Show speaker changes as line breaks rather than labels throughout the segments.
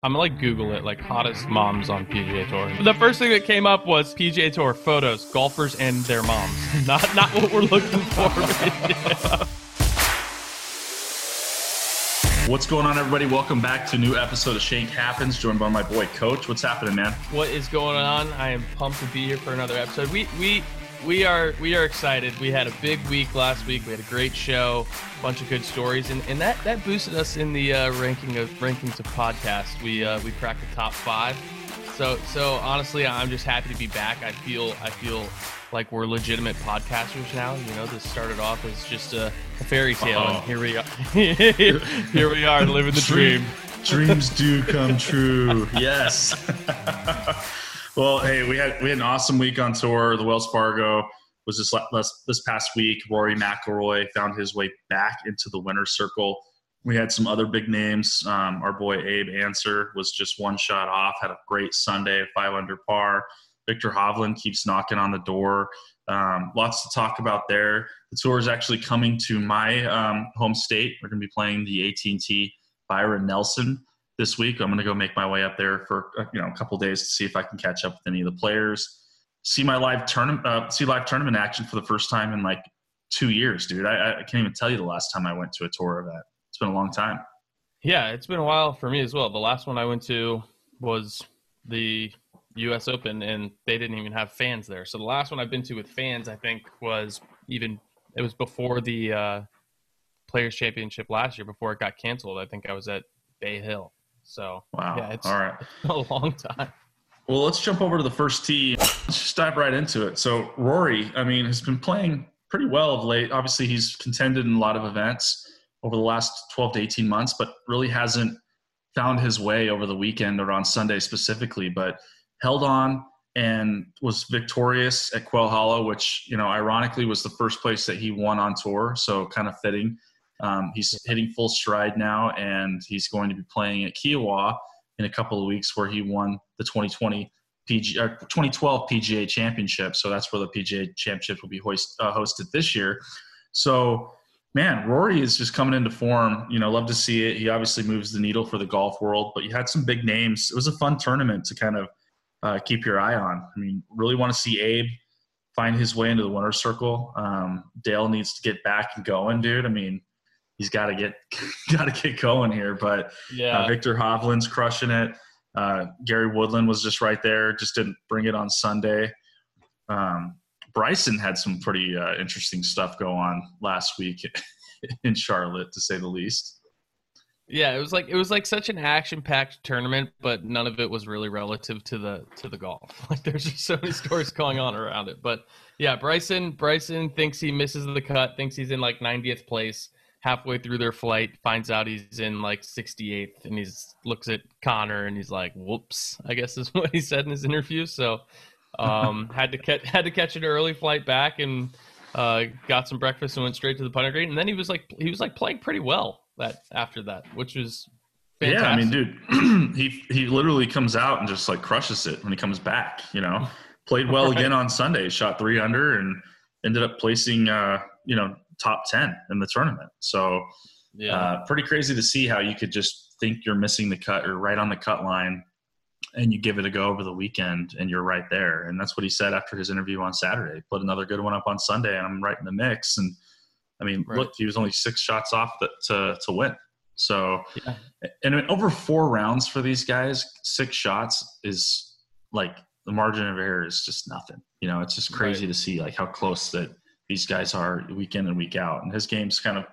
I'm gonna like Google it, like hottest moms on PGA Tour. The first thing that came up was PGA Tour photos, golfers and their moms. Not not what we're looking for.
What's going on, everybody? Welcome back to a new episode of Shank Happens, joined by my boy Coach. What's happening, man?
What is going on? I am pumped to be here for another episode. We we we are we are excited. We had a big week last week. We had a great show, a bunch of good stories, and, and that that boosted us in the uh, ranking of rankings of podcasts. We uh, we cracked the top five. So so honestly, I'm just happy to be back. I feel I feel like we're legitimate podcasters now. You know, this started off as just a, a fairy tale,
Uh-oh.
and here we are. here we are living the dream.
Dreams do come true. Yes. well, hey, we had we had an awesome week on tour. The Wells Fargo was this last, this past week. Rory McIlroy found his way back into the winner's circle. We had some other big names. Um, our boy Abe Ancer was just one shot off. Had a great Sunday, five under par. Viktor Hovland keeps knocking on the door. Um, lots to talk about there. The tour is actually coming to my um, home state. We're going to be playing the AT&T Byron Nelson this week. I'm going to go make my way up there for uh, you know a couple days to see if I can catch up with any of the players. See my live tournament, uh, see live tournament action for the first time in like two years, dude. I, I can't even tell you the last time I went to a tour event. It's been a long time.
Yeah, it's been a while for me as well. The last one I went to was the U.S. Open, and they didn't even have fans there. So the last one I've been to with fans, I think, was even it was before the uh, Players Championship last year, before it got canceled. I think I was at Bay Hill. So
Wow.
yeah, it's
All right.
a long time.
Well, let's jump over to the first tee. Let's just dive right into it. So, Rory, I mean, has been playing pretty well of late. Obviously, he's contended in a lot of events over the last 12 to 18 months, but really hasn't found his way over the weekend or on Sunday specifically. But held on and was victorious at Quail Hollow, which, you know, ironically was the first place that he won on tour. So, kind of fitting. Um, he's hitting full stride now, and he's going to be playing at Kiawah in a couple of weeks, where he won the 2020 PG, uh, 2012 PGA Championship. So that's where the PGA Championship will be hoist, uh, hosted this year. So, man, Rory is just coming into form. You know, love to see it. He obviously moves the needle for the golf world, but you had some big names. It was a fun tournament to kind of uh, keep your eye on. I mean, really want to see Abe find his way into the winner's circle. Um, Dale needs to get back and going, dude. I mean, he's got to get got to get going here. But
Yeah,
uh, Viktor Hovland's crushing it. Uh, Gary Woodland was just right there, just didn't bring it on Sunday. Um, Bryson had some pretty uh, interesting stuff go on last week in Charlotte, to say the least.
Yeah, it was like it was like such an action-packed tournament, but none of it was really relative to the to the golf. Like there's just so many stories going on around it. But yeah, Bryson Bryson thinks he misses the cut, thinks he's in like 90th place. Halfway through their flight, finds out he's in like 68th, and he's looks at Connor and he's like, "Whoops!" I guess is what he said in his interview. So um, had to catch had to catch an early flight back and uh, got some breakfast and went straight to the punter green. And then he was like he was like playing pretty well that after that, which was fantastic.
Yeah, I mean, dude, he he literally comes out and just like crushes it when he comes back. You know, played well
Right.
again on Sunday, shot three under, and ended up placing uh, you know top ten in the tournament. So
yeah,
uh, pretty crazy to see how you could just think you're missing the cut or right on the cut line, and you give it a go over the weekend, and you're right there. And that's what he said after his interview on Saturday. Put another good one up on Sunday, and I'm right in the mix. And I mean,
Right.
look, he was only six shots off the, to to win. So,
Yeah.
and I mean, over four rounds for these guys, six shots is like the margin of error is just nothing. You know, it's just crazy
Right.
to see like how close that these guys are week in and week out. And his game's kind of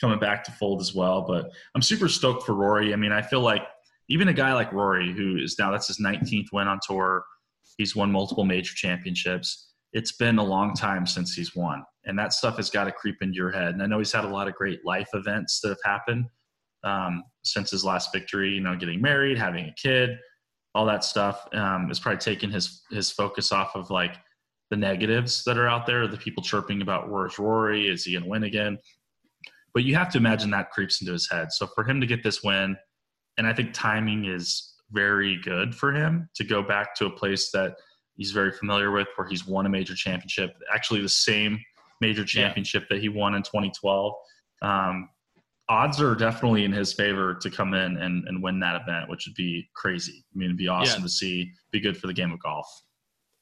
coming back to fold as well. But I'm super stoked for Rory. I mean, I feel like even a guy like Rory, who is now that's his 19th win on tour, he's won multiple major championships. It's been a long time since he's won, and that stuff has got to creep into your head. And I know he's had a lot of great life events that have happened um, since his last victory. You know, getting married, having a kid, all that stuff um, is probably taking his his focus off of like the negatives that are out there, the people chirping about where's Rory, is he going to win again? But you have to imagine that creeps into his head. So for him to get this win, and I think timing is very good for him to go back to a place that he's very familiar with, where he's won a major championship, actually the same major championship that he won in 2012. Um, odds are definitely in his favor to come in and, and win that event, which would be crazy. I mean, it'd be awesome yeah. to see. Be good for the game of golf.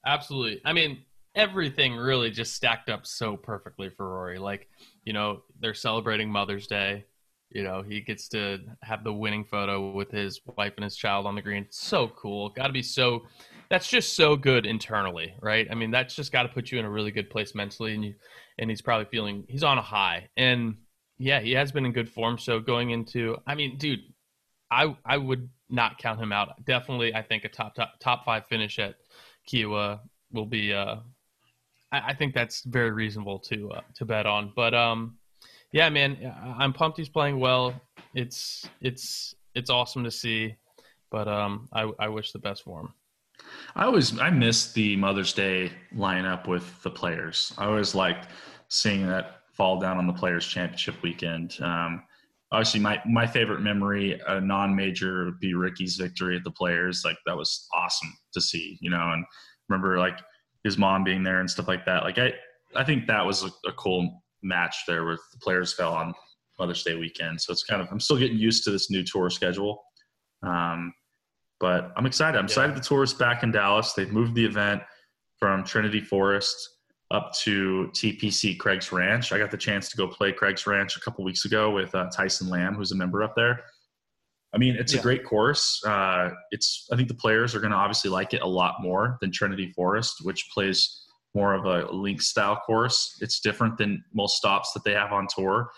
Absolutely. I mean, everything really just stacked up so perfectly for Rory. Like, you know, they're celebrating Mother's Day. You know, he gets to have the winning photo with his wife and his child on the green. So cool. Got to be so. That's just so good internally, right? I mean, that's just got to put you in a really good place mentally, and you, and he's probably feeling he's on a high. And yeah, he has been in good form. So going into, I mean, dude, I I would not count him out. Definitely, I think a top top top five finish at Kiawah will be. Uh, I, I think that's very reasonable to uh, to bet on. But um, yeah, man, I'm pumped he's playing well. It's it's it's awesome to see, but um, I I wish the best for him.
I always I miss the Mother's Day lineup with the players. I always liked seeing that fall down on the Players Championship weekend. Um, obviously, my my favorite memory, a non-major, would be Ricky's victory at the Players. Like that was awesome to see, you know. And remember, like his mom being there and stuff like that. Like I I think that was a, a cool match there where the players fell on Mother's Day weekend. So it's kind of I'm still getting used to this new tour schedule. Um, but I'm excited. I'm yeah. excited the tour is back in Dallas. They've moved the event from Trinity Forest up to TPC Craig's Ranch. I got the chance to go play Craig's Ranch a couple weeks ago with uh, Tyson Lamb, who's a member up there. I mean, it's yeah. a great course. Uh, it's I think the players are going to obviously like it a lot more than Trinity Forest, which plays more of a link style course. It's different than most stops that they have on tour.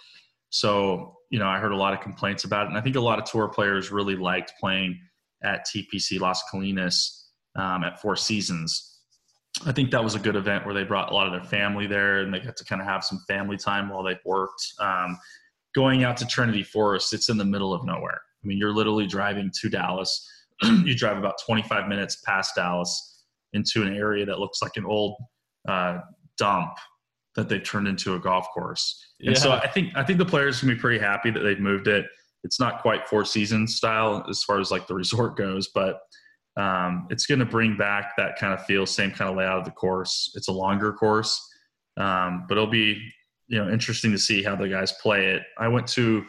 So, you know, I heard a lot of complaints about it. And I think a lot of tour players really liked playing at TPC Las Colinas um, at Four Seasons. I think that was a good event where they brought a lot of their family there and they got to kind of have some family time while they worked. Um, going out to Trinity Forest, it's in the middle of nowhere. I mean, you're literally driving to Dallas. you drive about 25 minutes past Dallas into an area that looks like an old uh, dump that they've turned into a golf course. And yeah. so I think I think the players can be pretty happy that they've moved it. It's not quite Four Seasons style as far as like the resort goes, but um, it's going to bring back that kind of feel, same kind of layout of the course. It's a longer course, um, but it'll be you know interesting to see how the guys play it. I went to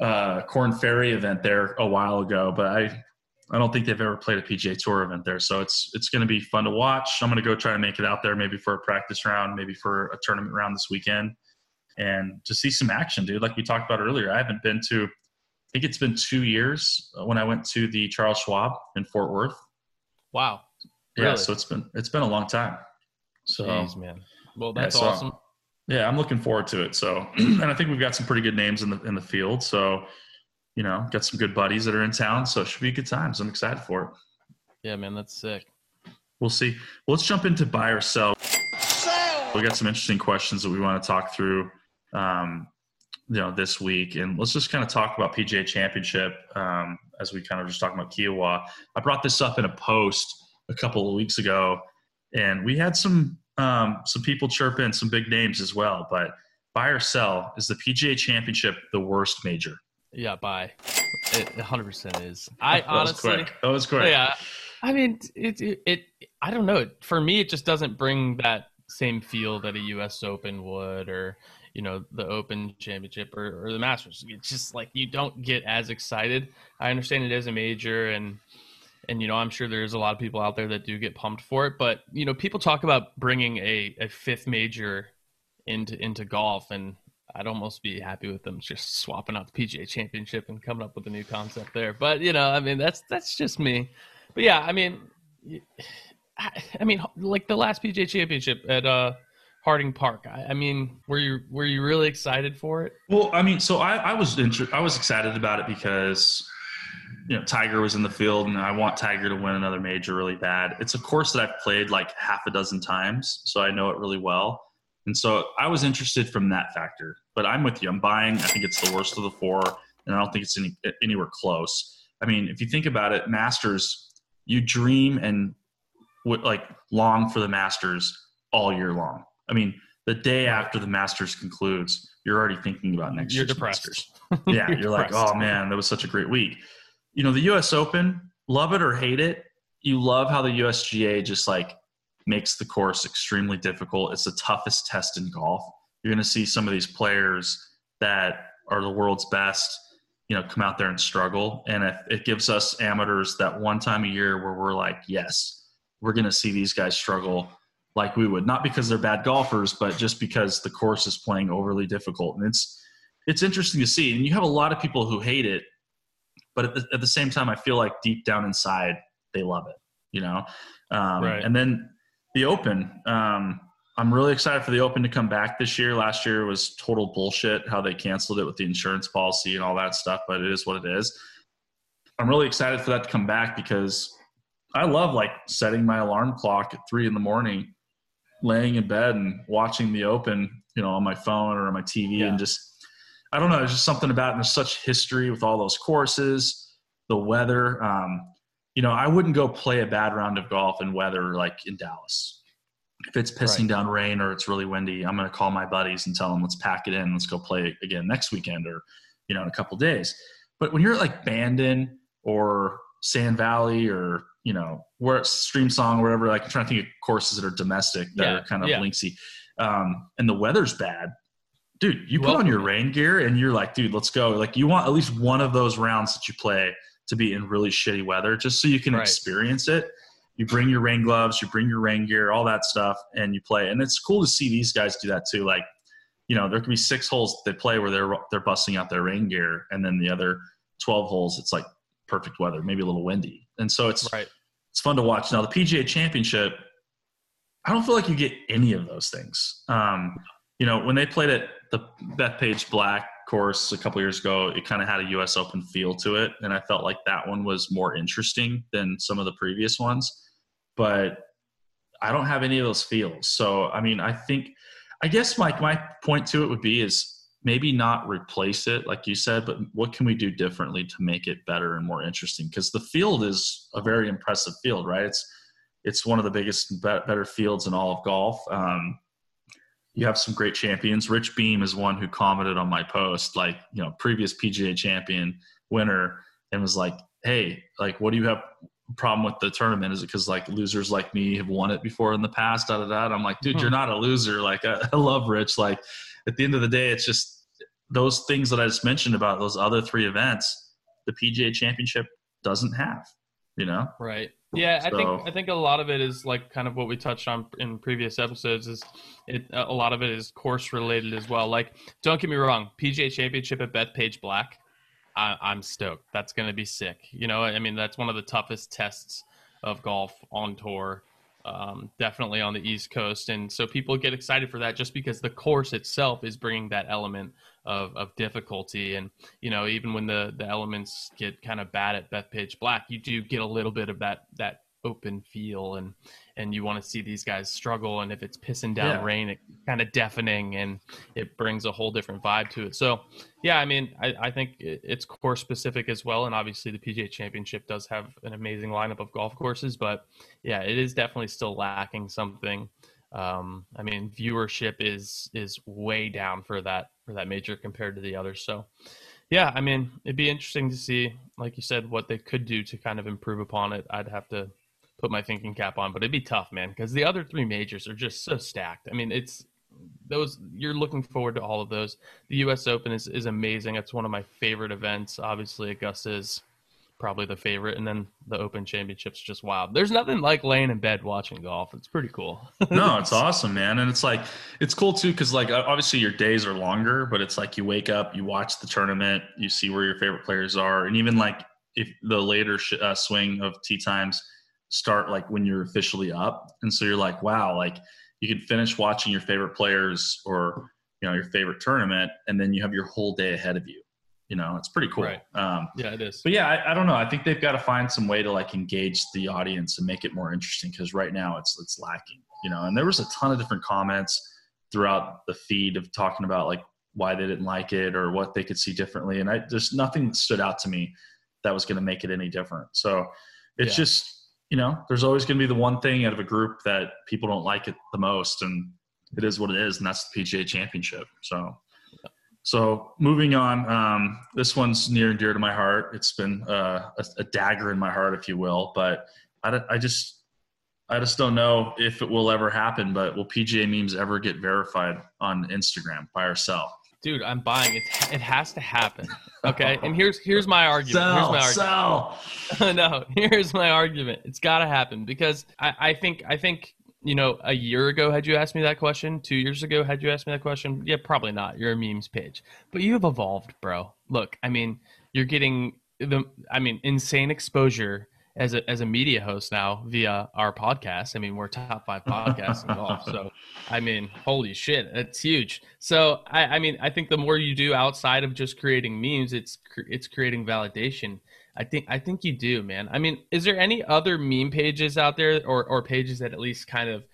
uh, Korn Ferry event there a while ago, but I I don't think they've ever played a PGA Tour event there, so it's it's going to be fun to watch. I'm going to go try to make it out there, maybe for a practice round, maybe for a tournament round this weekend, and to see some action, dude. Like we talked about earlier, I haven't been to. I think it's been two years when I went to the Charles Schwab in Fort Worth.
Wow.
Yeah, really? so it's been it's been a long time. So,
Jeez, man. Well, that's yeah, so, awesome.
Yeah, I'm looking forward to it. So, and I think we've got some pretty good names in the in the field. So, you know, got some good buddies that are in town, so it should be a good times. I'm excited for it.
Yeah, man, that's sick.
We'll see. Well, let's jump into buy or sell. sell. We got some interesting questions that we want to talk through, um, you know, this week, and let's just kind of talk about PGA Championship um, as we kind of just talking about Kiawah. I brought this up in a post a couple of weeks ago, and we had some um, some people chirp in some big names as well. But buy or sell is the PGA Championship the worst major?
Yeah, buy. It 100% is. I that honestly.
Was quick. That was quick.
Yeah. I mean, it, it, it, I don't know. For me, it just doesn't bring that same feel that a U.S. Open would, or you know, the Open Championship or, or the Masters. It's just like you don't get as excited. I understand it is a major, and and you know, I'm sure there's a lot of people out there that do get pumped for it. But you know, people talk about bringing a, a fifth major into into golf, and I'd almost be happy with them just swapping out the PGA Championship and coming up with a new concept there. But you know, I mean, that's that's just me. But yeah, I mean, I mean, like the last PGA Championship at uh, Harding Park. I, I, mean, were you were you really excited for it?
Well, I mean, so I, I was inter- I was excited about it because you know Tiger was in the field, and I want Tiger to win another major really bad. It's a course that I've played like half a dozen times, so I know it really well. And so I was interested from that factor. But I'm with you. I'm buying. I think it's the worst of the four, and I don't think it's any, anywhere close. I mean, if you think about it, Masters, you dream and like long for the Masters all year long. I mean, the day after the Masters concludes, you're already thinking about next
you're
year's
depressed.
Masters. Yeah, you're, you're like, oh man, that was such a great week. You know, the U.S. Open, love it or hate it, you love how the USGA just like makes the course extremely difficult. It's the toughest test in golf. You're going to see some of these players that are the world's best, you know, come out there and struggle. And it, it gives us amateurs that one time a year where we're like, yes, we're going to see these guys struggle like we would, not because they're bad golfers, but just because the course is playing overly difficult. And it's, it's interesting to see. And you have a lot of people who hate it, but at the, at the same time, I feel like deep down inside, they love it, you know? Um, right. And then the Open, um, I'm really excited for the Open to come back this year. Last year was total bullshit how they canceled it with the insurance policy and all that stuff, but it is what it is. I'm really excited for that to come back because I love like setting my alarm clock at three in the morning, laying in bed and watching the Open, you know, on my phone or on my TV, yeah. and just I don't know, there's just something about it. And there's such history with all those courses, the weather. Um, you know, I wouldn't go play a bad round of golf in weather like in Dallas if it's pissing right. down rain or it's really windy, I'm going to call my buddies and tell them, let's pack it in. Let's go play again next weekend or, you know, in a couple days. But when you're at like Bandon or Sand Valley or, you know, where Streamsong or whatever, like I'm trying to think of courses that are domestic that yeah, are kind of yeah. linksy. Um, and the weather's bad. Dude, you put on your rain gear and you're like, dude, let's go. Like you want at least one of those rounds that you play to be in really shitty weather just so you can right. experience it you bring your rain gloves, you bring your rain gear, all that stuff, and you play. And it's cool to see these guys do that too. Like, you know, there can be six holes they play where they're they're busting out their rain gear, and then the other twelve holes it's like perfect weather, maybe a little windy, and so it's right. it's fun to watch. Now the PGA Championship, I don't feel like you get any of those things. Um, you know, when they played at the Bethpage Black course a couple years ago, it kind of had a U.S. Open feel to it, and I felt like that one was more interesting than some of the previous ones but I don't have any of those feels. So, I mean, I think, I guess my, my point to it would be is maybe not replace it, like you said, but what can we do differently to make it better and more interesting? Because the field is a very impressive field, right? It's, it's one of the biggest, better fields in all of golf. Um, you have some great champions. Rich Beem is one who commented on my post, like, you know, previous PGA champion winner, and was like, hey, like, what do you have? problem with the tournament is it because like losers like me have won it before in the past da da da i'm like dude you're hmm. not a loser like I, I, love rich like at the end of the day it's just those things that i just mentioned about those other three events the pga championship doesn't have you know
right yeah so, i think i think a lot of it is like kind of what we touched on in previous episodes is it a lot of it is course related as well like don't get me wrong pga championship at bethpage black I, am stoked. That's going to be sick. You know, I mean, that's one of the toughest tests of golf on tour, um, definitely on the East Coast. And so people get excited for that just because the course itself is bringing that element of, of difficulty. And, you know, even when the, the elements get kind of bad at Bethpage Black, you do get a little bit of that, that open feel and and you want to see these guys struggle and if it's pissing down yeah. rain it kind of deafening and it brings a whole different vibe to it. So yeah i mean i, I think it's course specific as well and obviously the pga championship does have an amazing lineup of golf courses but yeah it is definitely still lacking something. Um, i mean viewership is is way down for that for that major compared to the others. So yeah i mean it'd be interesting to see like you said what they could do to kind of improve upon it. I'd have to put my thinking cap on, but it'd be tough, man, because the other three majors are just so stacked. I mean, it's those you're looking forward to all of those. The U.S. Open is is amazing. It's one of my favorite events. Obviously, Augusta is probably the favorite, and then the Open Championship's just wild. There's nothing like laying in bed watching golf. It's pretty cool.
no, it's awesome, man, and it's like it's cool too because like obviously your days are longer, but it's like you wake up, you watch the tournament, you see where your favorite players are, and even like if the later sh- uh, swing of tee times start like when you're officially up. And so you're like wow like you can finish watching your favorite players or you know your favorite tournament and then you have your whole day ahead of you. You know it's pretty cool.
Right. um, yeah it is.
but yeah I, I, don't know. I think they've got to find some way to like engage the audience and make it more interesting because right now it's it's lacking you know? And there was a ton of different comments throughout the feed of talking about like why they didn't like it or what they could see differently and i there's nothing that stood out to me that was going to make it any different. So it's yeah. just you know, there's always going to be the one thing out of a group that people don't like it the most, and it is what it is, and that's the PGA Championship. So, so moving on, um, this one's near and dear to my heart. It's been uh, a, a, dagger in my heart, if you will, but I, I just, I just don't know if it will ever happen. But will PGA memes ever get verified on Instagram by ourselves?
Dude, I'm buying it. It has to happen. Okay, and here's here's my argument.
Sell,
here's my
argument.
sell. no, here's my argument. It's got to happen because I, I think I think you know a year ago had you asked me that question, two years ago had you asked me that question, yeah, probably not. You're a memes page, but you have evolved, bro. Look, I mean, you're getting the, I mean, insane exposure as a as a media host now via our podcast. I mean, we're top five podcasts in golf. So, I mean, holy shit, it's huge. So, I, I mean, I think the more you do outside of just creating memes, it's it's creating validation. I think I think you do, man. I mean, is there any other meme pages out there, or or pages that at least kind of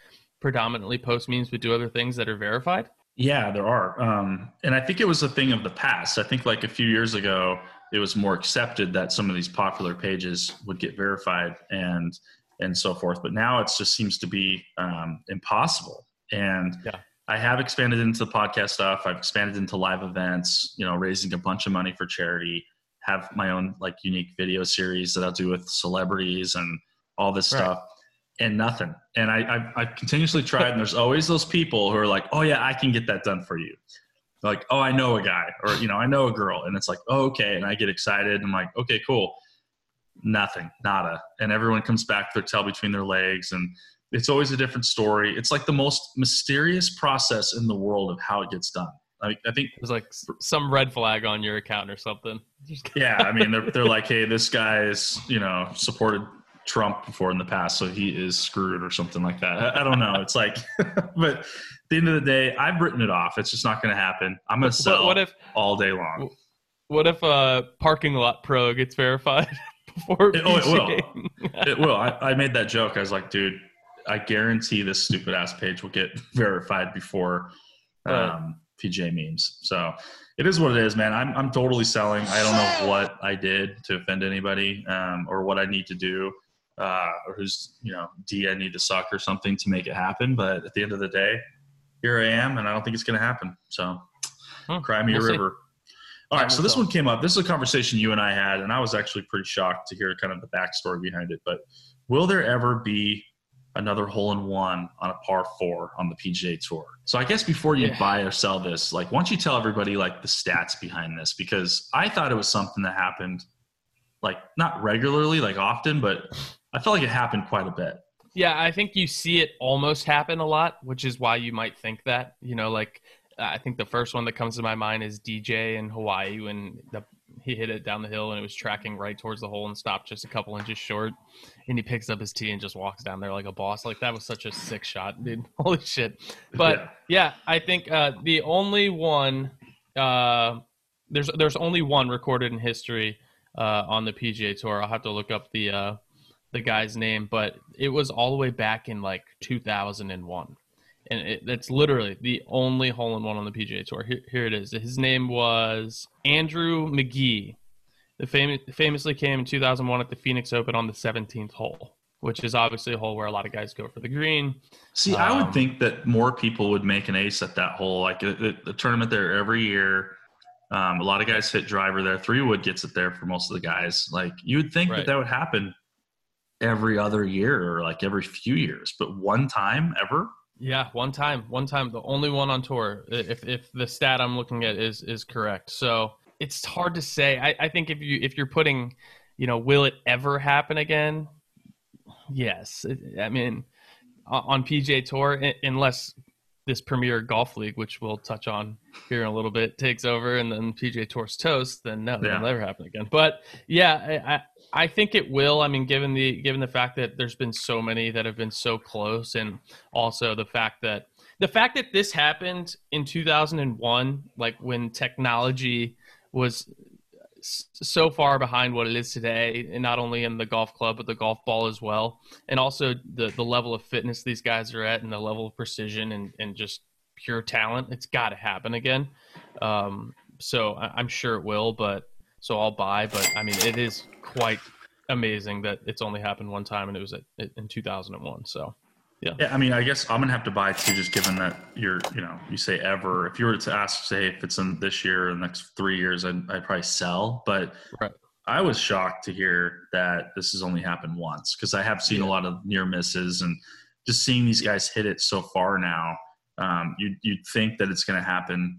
predominantly post memes but do other things that are verified?
Yeah, there are. Um, and I think it was a thing of the past. I think like a few years ago, it was more accepted that some of these popular pages would get verified and and so forth. But now it just seems to be um, impossible. And
yeah.
I have expanded into the podcast stuff. I've expanded into live events. You know, raising a bunch of money for charity. Have my own like unique video series that I'll do with celebrities and all this right. stuff. And nothing. And I, I've, I've continuously tried, and there's always those people who are like, "Oh yeah, I can get that done for you." Like, oh, I know a guy, or you know, I know a girl, and it's like, oh, okay, and I get excited. I'm like, okay, cool. Nothing, nada, and everyone comes back to their tail between their legs, and it's always a different story. It's like the most mysterious process in the world of how it gets done. I, I think
there's like some red flag on your account or something.
yeah, I mean, they're they're like, hey, this guy is you know supported Trump before in the past, so he is screwed or something like that. I, I don't know. It's like, but the end of the day, I've written it off. It's just not going to happen. I'm going to sell what if, all day long.
What if a parking lot pro gets verified before?
It, oh, it will. it will. I, I made that joke. I was like, dude, I guarantee this stupid ass page will get verified before um, PGA memes. So it is what it is, man. I'm I'm totally selling. I don't know what I did to offend anybody um, or what I need to do uh, or who's you know D I need to suck or something to make it happen. But at the end of the day, here I am, and I don't think it's going to happen. So, huh, cry me we'll a river. All right, so this one came up. This is a conversation you and I had, and I was actually pretty shocked to hear kind of the backstory behind it. But will there ever be another hole in one on a par four on the PGA Tour? So I guess before you yeah. buy or sell this, like, why don't you tell everybody like the stats behind this? Because I thought it was something that happened, like not regularly, like often, but I felt like it happened quite a bit.
Yeah, I think you see it almost happen a lot, which is why you might think that. You know, like I think the first one that comes to my mind is DJ in Hawaii when the, he hit it down the hill and it was tracking right towards the hole and stopped just a couple inches short. And he picks up his tee and just walks down there like a boss. Like that was such a sick shot, dude. Holy shit. But yeah, yeah I think uh, the only one uh, there's there's only one recorded in history uh, on the PGA Tour. I'll have to look up the uh, the guy's name, but it was all the way back in like 2001. And it, it's literally the only hole in one on the PGA Tour. Here, here it is. His name was Andrew Magee. The famous, famously came in 2001 at the Phoenix Open on the 17th hole, which is obviously a hole where a lot of guys go for the green.
See, um, I would um, think that more people would make an ace at that hole. Like the, the tournament there every year. Um, a lot of guys hit driver there. Three wood gets it there for most of the guys. Like you would think right. that that would happen every other year or like every few years, but one time ever.
Yeah, one time, one time, the only one on tour. If if the stat I'm looking at is is correct, so it's hard to say. I, I think if you if you're putting, you know, will it ever happen again? Yes, I mean, on PGA Tour, unless this Premier Golf League, which we'll touch on here in a little bit, takes over and then PGA Tour's toast, then no, yeah. it'll never happen again. But yeah, I, I think it will. I mean, given the given the fact that there's been so many that have been so close, and also the fact that the fact that this happened in 2001, like when technology was so far behind what it is today, and not only in the golf club but the golf ball as well, and also the the level of fitness these guys are at, and the level of precision and and just pure talent. It's got to happen again. Um, so I, I'm sure it will, but so I'll buy. But I mean, it is quite amazing that it's only happened one time, and it was at, in 2001. So yeah.
Yeah. I mean, I guess I'm gonna have to buy too, just given that you're, you know, you say ever. If you were to ask, say, if it's in this year or the next three years, I'd, I'd probably sell. But right. I was shocked to hear that this has only happened once because I have seen yeah. a lot of near misses and just seeing these guys hit it so far now. Um, you you'd think that it's going to happen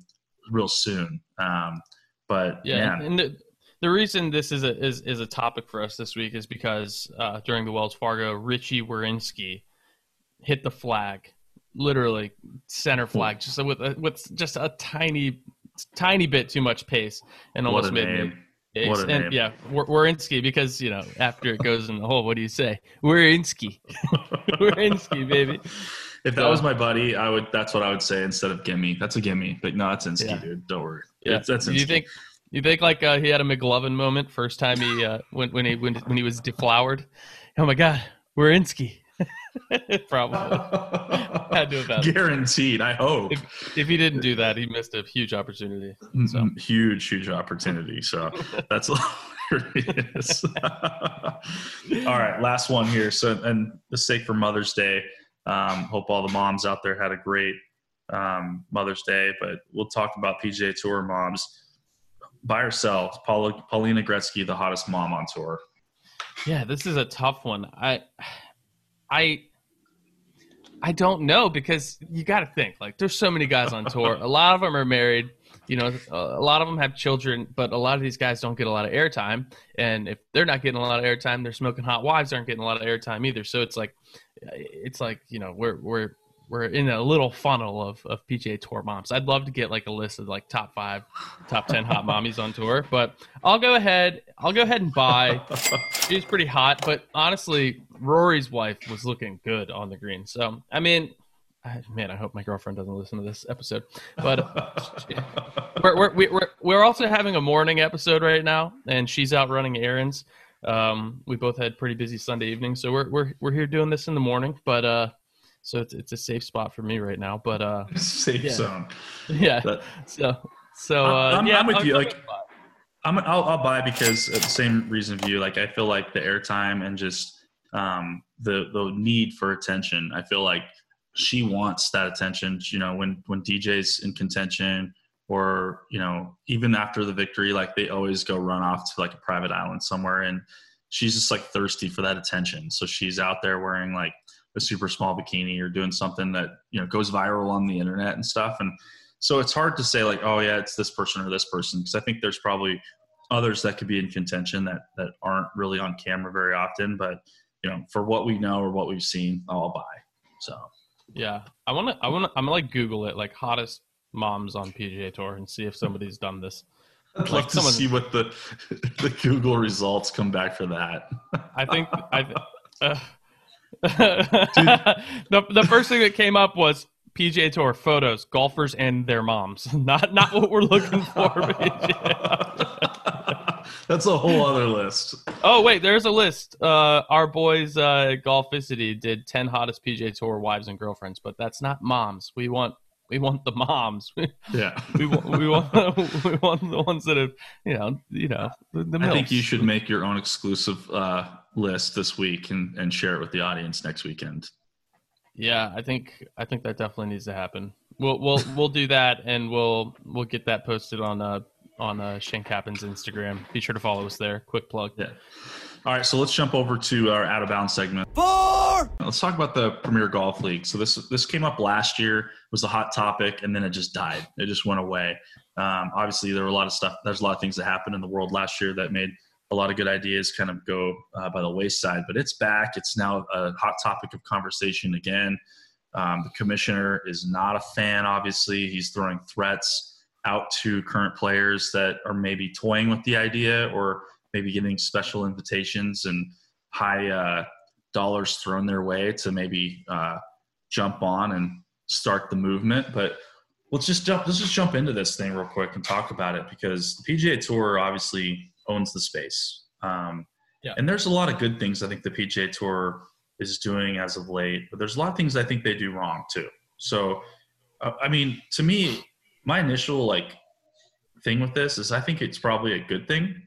real soon. Um, but
yeah,
man,
and the, the reason this is a is, is a topic for us this week is because uh, during the Wells Fargo, Richie Werenski hit the flag, literally center flag, just with a, with just a tiny tiny bit too much pace, and almost made me.
What
and. Yeah, Warinsky because you know after it goes in the hole, what do you say? Warinsky, Warinsky, baby.
If that
So-
was my buddy, I would. That's what I would say instead of gimme. That's a gimme. But no, it's Insky,
Yeah.
dude. Don't worry.
Yeah.
It's, that's
Do you think you think like uh, he had a McLovin moment first time he uh, when when he when, when he was deflowered? Oh my God, Warinsky. Probably had to have had. it.
Guaranteed. I hope.
If, if he didn't do that, he missed a huge opportunity. So.
Mm, Huge, huge opportunity. So that's hilarious. all right, last one here. So, and the sake for Mother's Day. Um, hope all the moms out there had a great um, Mother's Day. But we'll talk about PGA Tour moms by herself. Paula, Paulina Gretzky, the hottest mom on tour.
Yeah, this is a tough one. I, I, I don't know because you got to think like there's so many guys on tour. a lot of them are married. You know, a lot of them have children, but a lot of these guys don't get a lot of airtime. And if they're not getting a lot of airtime, their smoking hot wives aren't getting a lot of airtime either. So it's like, it's like you know we're we're we're in a little funnel of, of PGA Tour moms. I'd love to get like a list of like top five, top ten hot mommies on tour, but I'll go ahead. I'll go ahead and buy. She's pretty hot, but honestly, Rory's wife was looking good on the green. So I mean, I, man, I hope my girlfriend doesn't listen to this episode. But we're, we're we're we're also having a morning episode right now, and she's out running errands. Um, we both had pretty busy Sunday evening, so we're we're we're here doing this in the morning. But uh, so it's it's a safe spot for me right now. But uh,
Safe
Yeah.
zone.
yeah.
That-
So so uh,
I'm- I'm-
yeah,
I'm with
I'll
you, like- I'm, I'll, I'll buy because of the same reason of you. Like I feel like the airtime and just um, the the need for attention. I feel like she wants that attention. You know, when when DJ's in contention, or you know, even after the victory, like they always go run off to like a private island somewhere, and she's just like thirsty for that attention. So she's out there wearing like a super small bikini or doing something that you know goes viral on the internet and stuff, and so it's hard to say like oh yeah it's this person or this person because i think there's probably others that could be in contention that that aren't really on camera very often but you know for what we know or what we've seen i'll buy so
Yeah, I want to. I want to. I'm gonna like Google it, like hottest moms on PGA Tour, and see if somebody's done this.
i'd
Like
love to
someone-
see what the the google results come back for that
I think. I. Uh, the the first thing that came up was PGA Tour photos, golfers and their moms. Not not what we're looking for.
That's a whole other list
oh wait, there's a list. Uh, our boys uh, Golficity did ten hottest PGA Tour wives and girlfriends, but that's not moms. We want we want the moms.
yeah
we want we want we want the ones that have you know you know the, the
i think you should make your own exclusive uh, list this week and, and share it with the audience next weekend
Yeah, I think I think that definitely needs to happen. We'll we'll we'll do that, and we'll we'll get that posted on uh on uh Shank Happens Instagram. Be sure to follow us there. Quick plug.
Yeah. All right, so let's jump over to our out of bounds segment. Four. Let's talk about the Premier Golf League. So this this came up last year, was a hot topic, and then it just died. It just went away. Um, obviously, there were a lot of stuff. There's a lot of things that happened in the world last year that made a lot of good ideas kind of go uh, by the wayside. But it's back. It's now a hot topic of conversation again. Um, the commissioner is not a fan. Obviously, he's throwing threats out to current players that are maybe toying with the idea or maybe getting special invitations and high uh, dollars thrown their way to maybe uh, jump on and start the movement. But let's just jump. Let's just jump into this thing real quick and talk about it because the PGA Tour obviously owns the space. Um,
Yeah.
And there's a lot of good things I think the PGA Tour is doing as of late, but there's a lot of things I think they do wrong too. So, uh, I mean, to me, my initial like thing with this is I think it's probably a good thing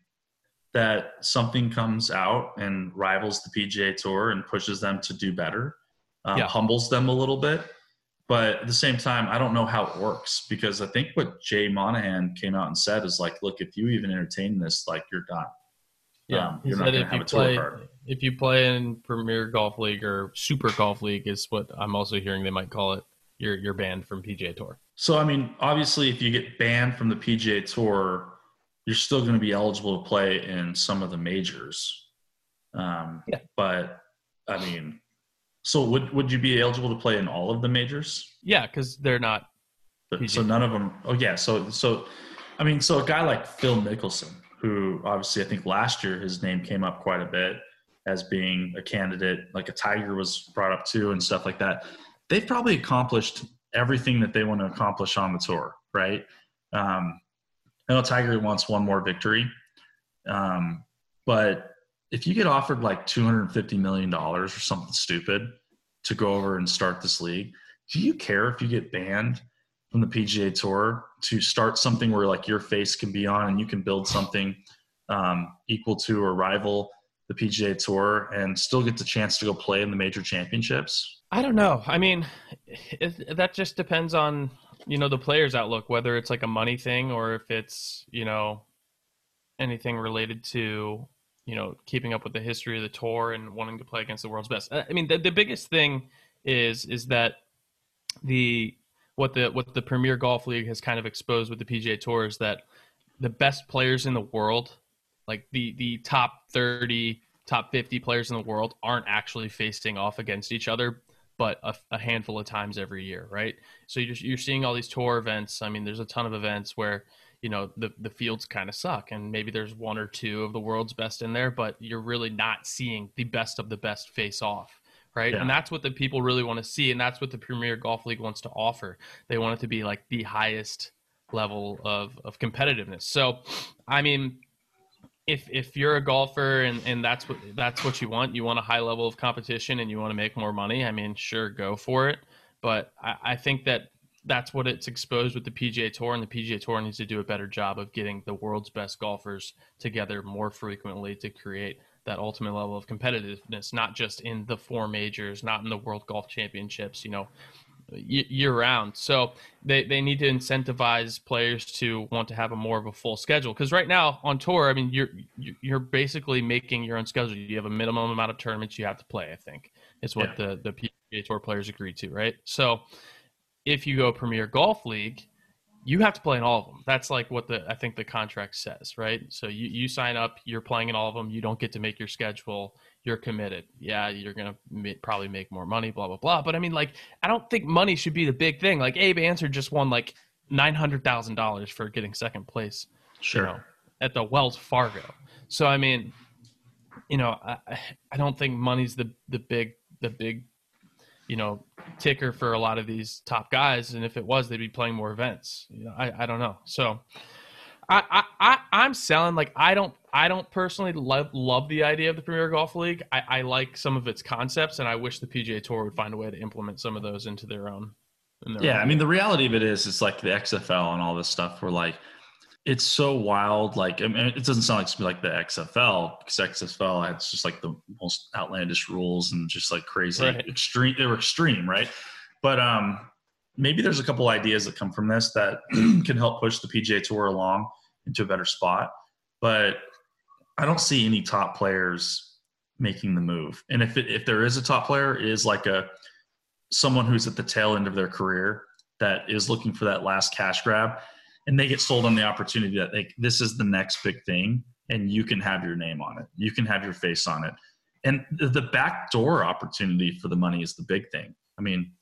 that something comes out and rivals the PGA Tour and pushes them to do better, um,
Yeah.
humbles them a little bit. But at the same time, I don't know how it works because I think what Jay Monahan came out and said is like, look, if you even entertain this, like you're done.
Yeah,
Um, you're not gonna have
you
a tour card.
if you play in Premier Golf League or Super Golf League is what I'm also hearing they might call it. You're you're banned from PGA Tour.
So I mean, obviously, if you get banned from the PGA Tour, you're still going to be eligible to play in some of the majors. Um, yeah. But I mean, so would would you be eligible to play in all of the majors?
Yeah, because they're not.
so none of them. Oh yeah. So so, I mean, so a guy like Phil Mickelson, who obviously I think last year his name came up quite a bit as being a candidate, like a Tiger was brought up too, and stuff like that. They've probably accomplished everything that they want to accomplish on the tour, right? Um, I know Tiger wants one more victory, um, but if you get offered like 250 million dollars or something stupid to go over and start this league, do you care if you get banned from the PGA Tour to start something where like your face can be on and you can build something um, equal to or rival the PGA Tour and still get the chance to go play in the major championships?
I don't know. I mean, it, that just depends on you know the player's outlook, whether it's like a money thing or if it's you know anything related to you know keeping up with the history of the tour and wanting to play against the world's best. I mean, the, the biggest thing is is that the what the what the Premier Golf League has kind of exposed with the PGA Tour is that the best players in the world, like the the top 30, top 50 players in the world aren't actually facing off against each other but a, a, handful of times every year, right? So you're, you're seeing all these tour events. I mean, there's a ton of events where you know the the fields kind of suck, and maybe there's one or two of the world's best in there, but you're really not seeing the best of the best face off. Right. Yeah. And that's what the people really want to see. And that's what the Premier Golf League wants to offer. They want it to be like the highest level of, of competitiveness. So, I mean, if if you're a golfer and, and that's what that's what you want, you want a high level of competition and you want to make more money. I mean, sure, go for it. But I, I think that that's what it's exposed with the PGA Tour, and the PGA Tour needs to do a better job of getting the world's best golfers together more frequently to create that ultimate level of competitiveness, not just in the four majors, not in the World Golf Championships. You know, year round. So they, they need to incentivize players to want to have a more of a full schedule. Because right now on tour, I mean, you're you're basically making your own schedule. You have a minimum amount of tournaments you have to play. I think is what yeah. the the PGA Tour players agree to, right? So if you go Premier Golf League, you have to play in all of them. That's like what the I think the contract says, right? So you you sign up, you're playing in all of them. You don't get to make your schedule you're committed. Yeah, you're gonna probably make more money, blah blah blah. But I mean, like, I don't think money should be the big thing. Like Abe Ancer just won like nine hundred thousand dollars for getting second place.
Sure. You know,
at the Wells Fargo. So I mean, you know, I I don't think money's the the big the big you know ticker for a lot of these top guys and if it was they'd be playing more events you know i, I don't know so I, I, I am selling like I don't I don't personally love love the idea of the Premier Golf League. I, I like some of its concepts, and I wish the PGA Tour would find a way to implement some of those into their own.
Their yeah, own. I mean the reality of it is, it's like the XFL and all this stuff. Where like it's so wild. Like I mean, it doesn't sound like like the XFL because XFL had just like the most outlandish rules and just like crazy right. extreme. They were extreme, right? But um, maybe there's a couple ideas that come from this that can help push the PGA Tour along into a better spot. But I don't see any top players making the move. And if it, if there is a top player, it is like a someone who's at the tail end of their career that is looking for that last cash grab, and they get sold on the opportunity that like this is the next big thing, and you can have your name on it, you can have your face on it, and the backdoor opportunity for the money is the big thing. I mean,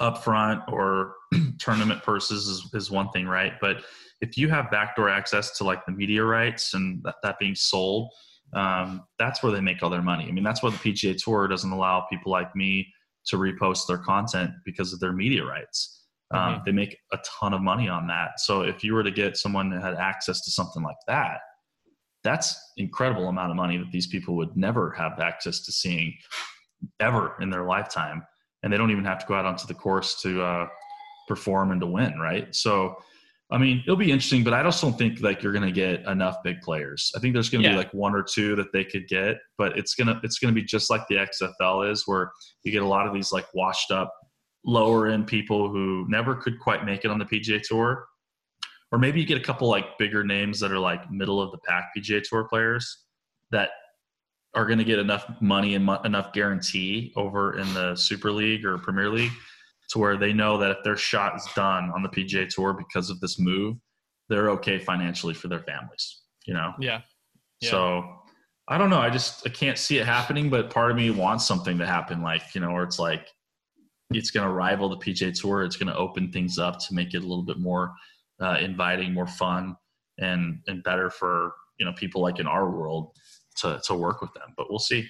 upfront or tournament purses is, is one thing, right? But if you have backdoor access to like the media rights and that, that being sold, um, that's where they make all their money. I mean, that's why the PGA Tour doesn't allow people like me to repost their content because of their media rights. Um, mm-hmm. They make a ton of money on that. So if you were to get someone that had access to something like that, that's incredible amount of money that these people would never have access to seeing ever in their lifetime, and they don't even have to go out onto the course to uh, perform and to win, right? So I mean, it'll be interesting, but I just don't think like you're going to get enough big players. I think there's going to yeah. be like one or two that they could get, but it's gonna it's gonna be just like the XFL is, where you get a lot of these like washed up, lower end people who never could quite make it on the PGA Tour, or maybe you get a couple like bigger names that are like middle of the pack PGA Tour players that are going to get enough money and mo- enough guarantee over in the Super League or Premier League to where they know that if their shot is done on the PGA Tour because of this move, they're okay financially for their families. You know.
Yeah.
yeah. So I don't know. I just I can't see it happening, but part of me wants something to happen, like you know, where it's like it's going to rival the PGA Tour. It's going to open things up to make it a little bit more uh, inviting, more fun, and and better for you know people like in our world to to work with them. But we'll see.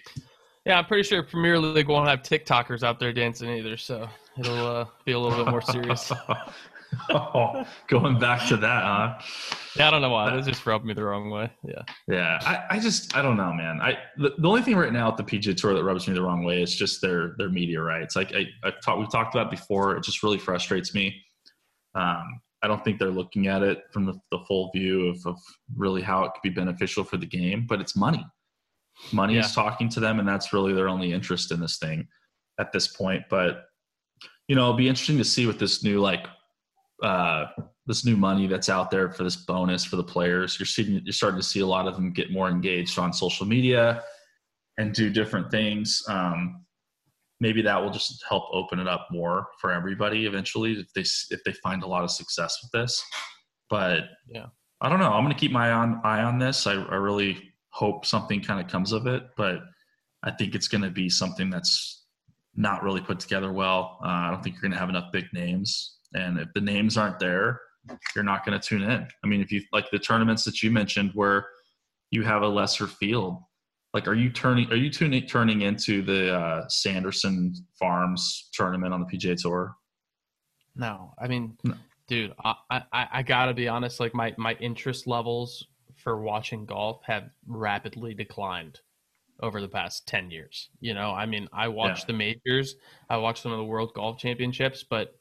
Yeah, I'm pretty sure Premier League won't have TikTokers out there dancing either, so it'll uh, be a little bit more serious.
oh, going back to that, huh?
Yeah, I don't know why. That just rubbed me the wrong way. Yeah.
Yeah. I, I just I don't know, man. I the, the only thing right now at the PGA Tour that rubs me the wrong way is just their their media rights. Like I I talked we've talked about before. It just really frustrates me. Um, I don't think they're looking at it from the, the full view of, of really how it could be beneficial for the game, but it's money. Money yeah. is talking to them, and that's really their only interest in this thing at this point. But you know, it'll be interesting to see with this new like uh, this new money that's out there for this bonus for the players. You're seeing you're starting to see a lot of them get more engaged on social media and do different things. Um, maybe that will just help open it up more for everybody eventually if they if they find a lot of success with this. But
yeah,
I don't know. I'm going to keep my on, eye on this. I, I really hope something kind of comes of it, but I think it's going to be something that's not really put together well. Uh, I don't think you're going to have enough big names and if the names aren't there, you're not going to tune in. I mean, if you like the tournaments that you mentioned where you have a lesser field, like are you turning are you tuning turning into the uh, Sanderson Farms tournament on the PGA Tour?
No, I mean, no. dude, I, I I gotta be honest. Like my my interest levels for watching golf have rapidly declined over the past 10 years. You know, I mean, I watch yeah. the majors, I watch some of the world golf championships, but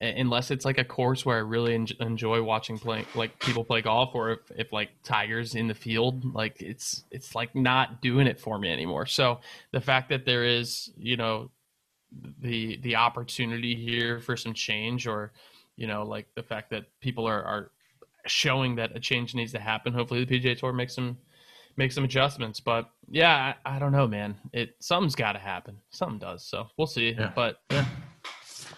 unless it's like a course where I really enjoy watching play like people play golf or if, if like Tiger's in the field like it's it's like not doing it for me anymore so the fact that there is you know the the opportunity here for some change or you know like the fact that people are are showing that a change needs to happen hopefully the PGA Tour makes some makes some adjustments but yeah I, I don't know man it something's got to happen something does so we'll see yeah. but yeah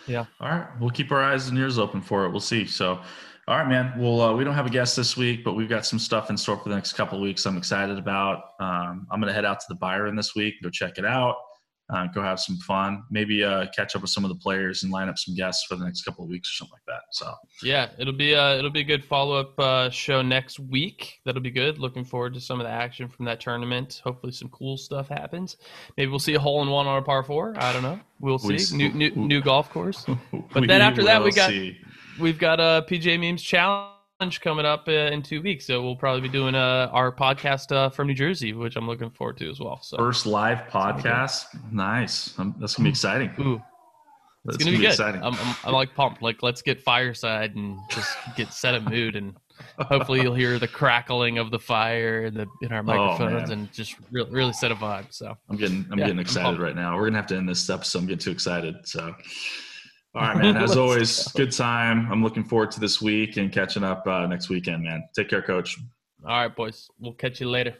yeah.
All right. We'll keep our eyes and ears open for it. We'll see. So, all right, man. Well, uh, we don't have a guest this week, but we've got some stuff in store for the next couple of weeks. I'm excited about. Um, I'm going to head out to the Byron this week, go check it out uh, go have some fun, maybe uh, catch up with some of the players and line up some guests for the next couple of weeks or something like that. So
yeah, it'll be a, uh, it'll be a good follow up uh, show next week. That'll be good. Looking forward to some of the action from that tournament. Hopefully, some cool stuff happens. Maybe we'll see a hole in one on a par four. I don't know. We'll see. We, new, new, new golf course. But then after that, we got see. we've got a PGA memes challenge coming up uh, in two weeks. So we'll probably be doing uh, our podcast uh, from New Jersey, which I'm looking forward to as well. So
first live podcast, nice. that's gonna be exciting.
Ooh, it's gonna, gonna, be, good. Exciting. I'm, I'm, I'm, like pumped. Like let's get fireside and just get set a mood, and hopefully you'll hear the crackling of the fire in the in our oh, microphones, oh, and just really really set a vibe. So
I'm getting I'm yeah, getting excited I'm right now. We're gonna have to end this episode. I'm getting too excited. So. All right, man. As always, go. good time. I'm looking forward to this week and catching up uh, next weekend, man. Take care, coach.
All right, boys. We'll catch you later.